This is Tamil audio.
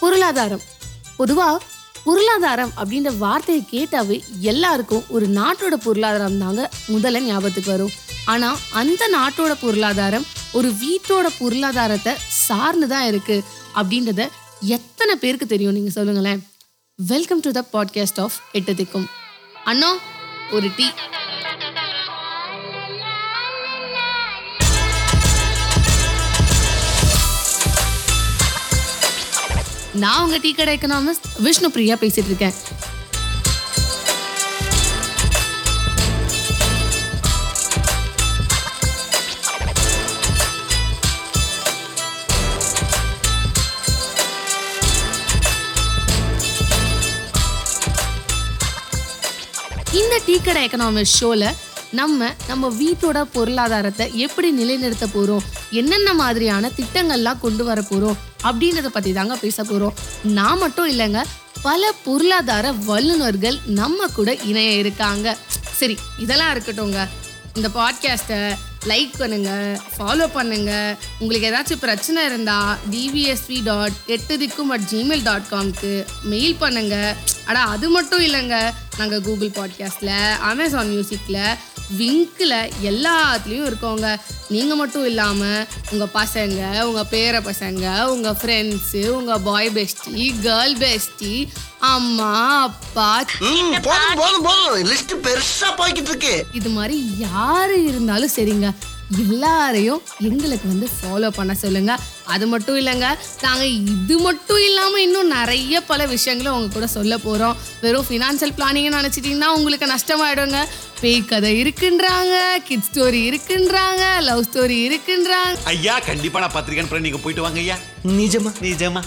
பொருளாதாரம். பொதுவா பொருளாதாரம் அப்படின்ற வார்த்தையை கேட்டாவே எல்லாருக்கும் ஒரு நாட்டோட பொருளாதாரம் தாங்க முதல்ல ஞாபகத்துக்கு வரும். ஆனா அந்த நாட்டோட பொருளாதாரம் ஒரு வீட்டோட பொருளாதாரத்தை சார்ந்து தான் இருக்கு அப்படின்றத எத்தனை பேருக்கு தெரியும் நீங்க சொல்லுங்களேன். Welcome to the podcast of எட்டு திக்கும். அண்ணா ஒரு டீ. நான் உங்க டீ கடை எக்கனாமிஸ்ட் விஷ்ணு பிரியா பேசிட்டு இருக்கேன். இந்த டீ கடை எக்கனாமிக்ஸ் ஷோல நம்ம நம்ம வீட்டோட பொருளாதாரத்தை எப்படி நிலைநிறுத்த போகிறோம் என்னென்ன மாதிரியான திட்டங்கள்லாம் கொண்டு வர போகிறோம் அப்படின்றத பற்றி தாங்க பேச போகிறோம் நான் மட்டும் இல்லைங்க பல பொருளாதார வல்லுநர்கள் நம்ம கூட இணைய இருக்காங்க. சரி இதெல்லாம் இருக்கட்டும்ங்க. இந்த பாட்காஸ்ட்டை லைக் பண்ணுங்க ஃபாலோ பண்ணுங்க. உங்களுக்கு ஏதாச்சும் பிரச்சனை இருந்தா டிவிஎஸ்வி டாட் எட்டு திக்கும் அட் ஜிமெயில் டாட் காம்க்கு மெயில் பண்ணுங்க. அடா அது மட்டும் இல்லைங்க. நாங்கள் கூகுள் பாட்காஸ்ட்டில் அமேசான் மியூசிக்கில் விங்கில் எல்லாத்துலேயும் இருக்கோங்க. நீங்கள் மட்டும் இல்லாமல் உங்கள் பசங்க உங்கள் பேர பசங்க உங்கள் ஃப்ரெண்ட்ஸு உங்கள் பாய் பெஸ்டி கேர்ள் பெஸ்டி அம்மா அப்பா. ம், போதும் போதும் போதும். லிஸ்ட் பெருசா போய்கிட்டு இருக்கு இது மாதிரி யாரு இருந்தாலும் சரிங்க. எல்லாரையும் எங்களுக்கு வந்து ஃபாலோ பண்ண சொல்லுங்க. அது மட்டும் இல்லைங்க நாங்க இது மட்டும் இல்லாம இன்னும் நிறைய பல விஷயங்களை உங்க கூட சொல்ல போறோம். வெறும் ஃபினான்ஷியல் பிளானிங் நினைச்சிட்டீங்கன்னா உங்களுக்கு நஷ்டமாயிடுங்க. பேய் கதை இருக்குன்றாங்க கிட் ஸ்டோரி இருக்குன்றாங்க லவ் ஸ்டோரி இருக்குன்றாங்க. ஐயா கண்டிப்பா நான் பத்திரிக்கை நீங்க போயிட்டு வாங்க ஐயா. நிஜமா? நிஜமா.